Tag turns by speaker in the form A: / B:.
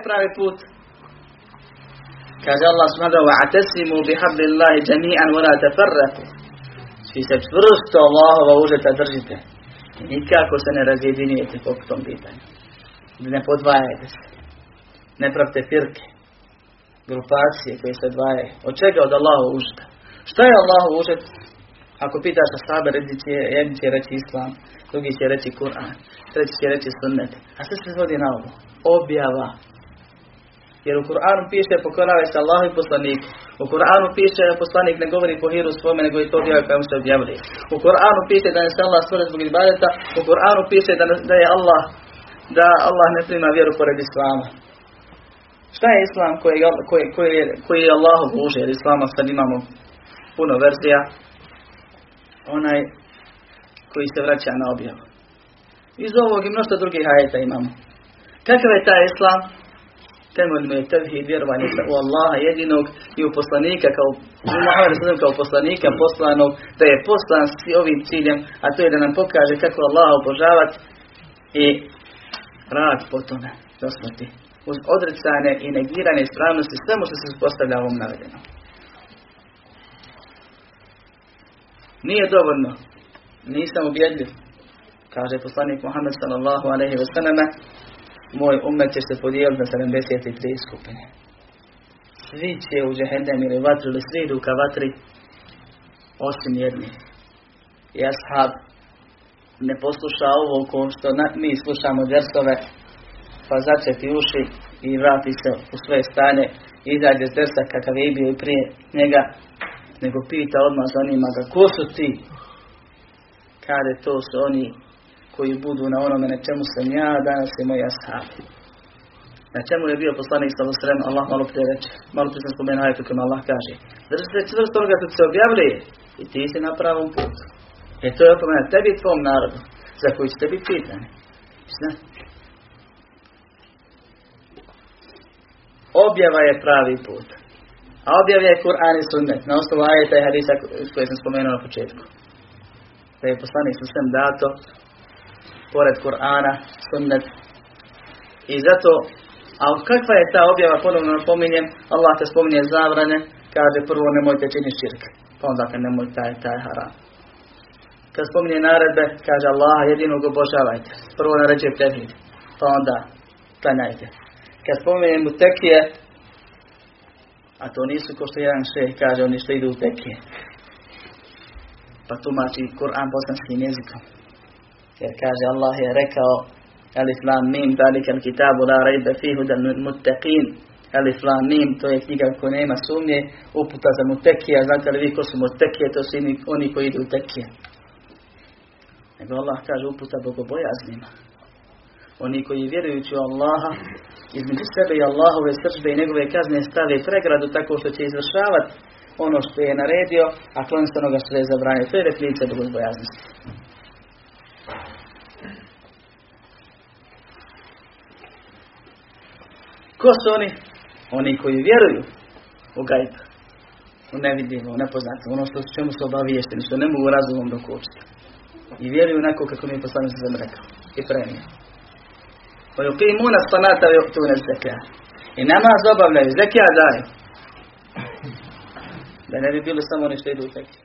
A: je pravi put. Kaže Allah smada wa atasimu bi hablillahi jami'an wa la tafarraqu. Svi se čvrsto Allahova užeta držite. I nikako se ne razjedinijete po tom pitanju. Ne podvajajte se. Ne pravte firke. Grupacije koje se odvajaju. Od čega? Od Allahova užeta. Šta je Allahov užet? Ako pitaš ashab, reći će, jedni će reći Islam, drugi će reći Kur'an, treći će reći sunnet. A sve se svodi na ovo. Objava jer u Kur'anu piše pokoravaj se Allahu i poslaniku. U Kur'anu piše da poslanik ne govori po hiru svome, nego i to objavio kao se objavili. U Kur'anu piše da ne se Allah stvore zbog ibadeta. U Kur'anu piše da, da je Allah da Allah ne prima vjeru pored Islama. Šta je Islam koji, koji, koji, koji je Allahu Bože? Jer Islama sad imamo puno verzija. Onaj koji se vraća na objavu. Iz ovog i mnoštvo drugih ajeta imamo. Kakav je taj Islam? Temeljno je tevhid vjerovanje u Allaha jedinog i u poslanika kao u kao poslanika poslanog da je poslan s ovim ciljem a to je da nam pokaže kako Allaha obožavati i rad po tome do smrti uz odricane i negirane ispravnosti svemu što se postavlja ovom navedenom. Nije dovoljno, nisam ubjedljiv, kaže poslanik Muhammed sallallahu alaihi wa moj umet će se podijeliti na 73 skupine. Svi će u džehendem ili vatru ili svi idu ka vatri osim jedni. I ashab ne posluša ovo ko što mi slušamo djersove pa začeti uši i vrati se u svoje stane i izađe s dersa kakav je bio i prije njega nego pita odmah zanima ga ko su ti kaže to su oni koji budu na onome na čemu sam ja, danas je moj ashab. Na čemu je bio poslanik sa srem, Allah malo prije reče, malo prije sam spomenuo ajetu kojima Allah kaže, drži se čvrsto onoga što se objavili i ti si na pravom putu. E to je opomena tebi i tvom narodu, za koji ćete biti pitani. Zna? Objava je pravi put. A objava je Kur'an i sunnet, na osnovu ajeta i hadisa koje sam spomenuo na početku. Da je poslanik sa dato pored Kur'ana, sunnet. I zato, a kakva je ta objava, ponovno napominjem, Allah te spominje zabrane, kaže prvo nemojte činiti širk, pa onda kad nemojte taj, taj haram. Kad spominje naredbe, kaže Allah jedinog obožavajte. Prvo naređuje tevhid, pa onda klanjajte. Kad spominje mu tekije, a to nisu ko što jedan šeh kaže, oni što idu u tekije. Pa tumači Kur'an bosanskim jezikom. Jer kaže Allah je rekao Alif Lam Mim dalika kitabu la rajbe fihu da muttaqin. Alif Lam Mim to je knjiga koja nema sumnje uputa za mutekije znate li vi ko su mutekije? To su oni koji idu u tekije. Nego Allah kaže uputa bogobojaznima. Oni koji vjerujući u Allaha između sebe i Allahove sržbe i njegove kazne stave pregradu tako što će izvršavati ono što je naredio, a klonstvo onoga što je zabranio. To je definicija bogobojaznosti. Ko su oni? Oni koji vjeruju u gajb, u nevidljivo, u nepoznato, ono što, čemu su obaviješteni, što ne mogu razumom dokučiti. I vjeruju onako kako mi je poslanik sam rekao i premio. Pa ju kiji muna spanata u tu ne zekija. I namaz obavljaju, zekija daju. Da ne bi bilo samo ono što idu u tekstu.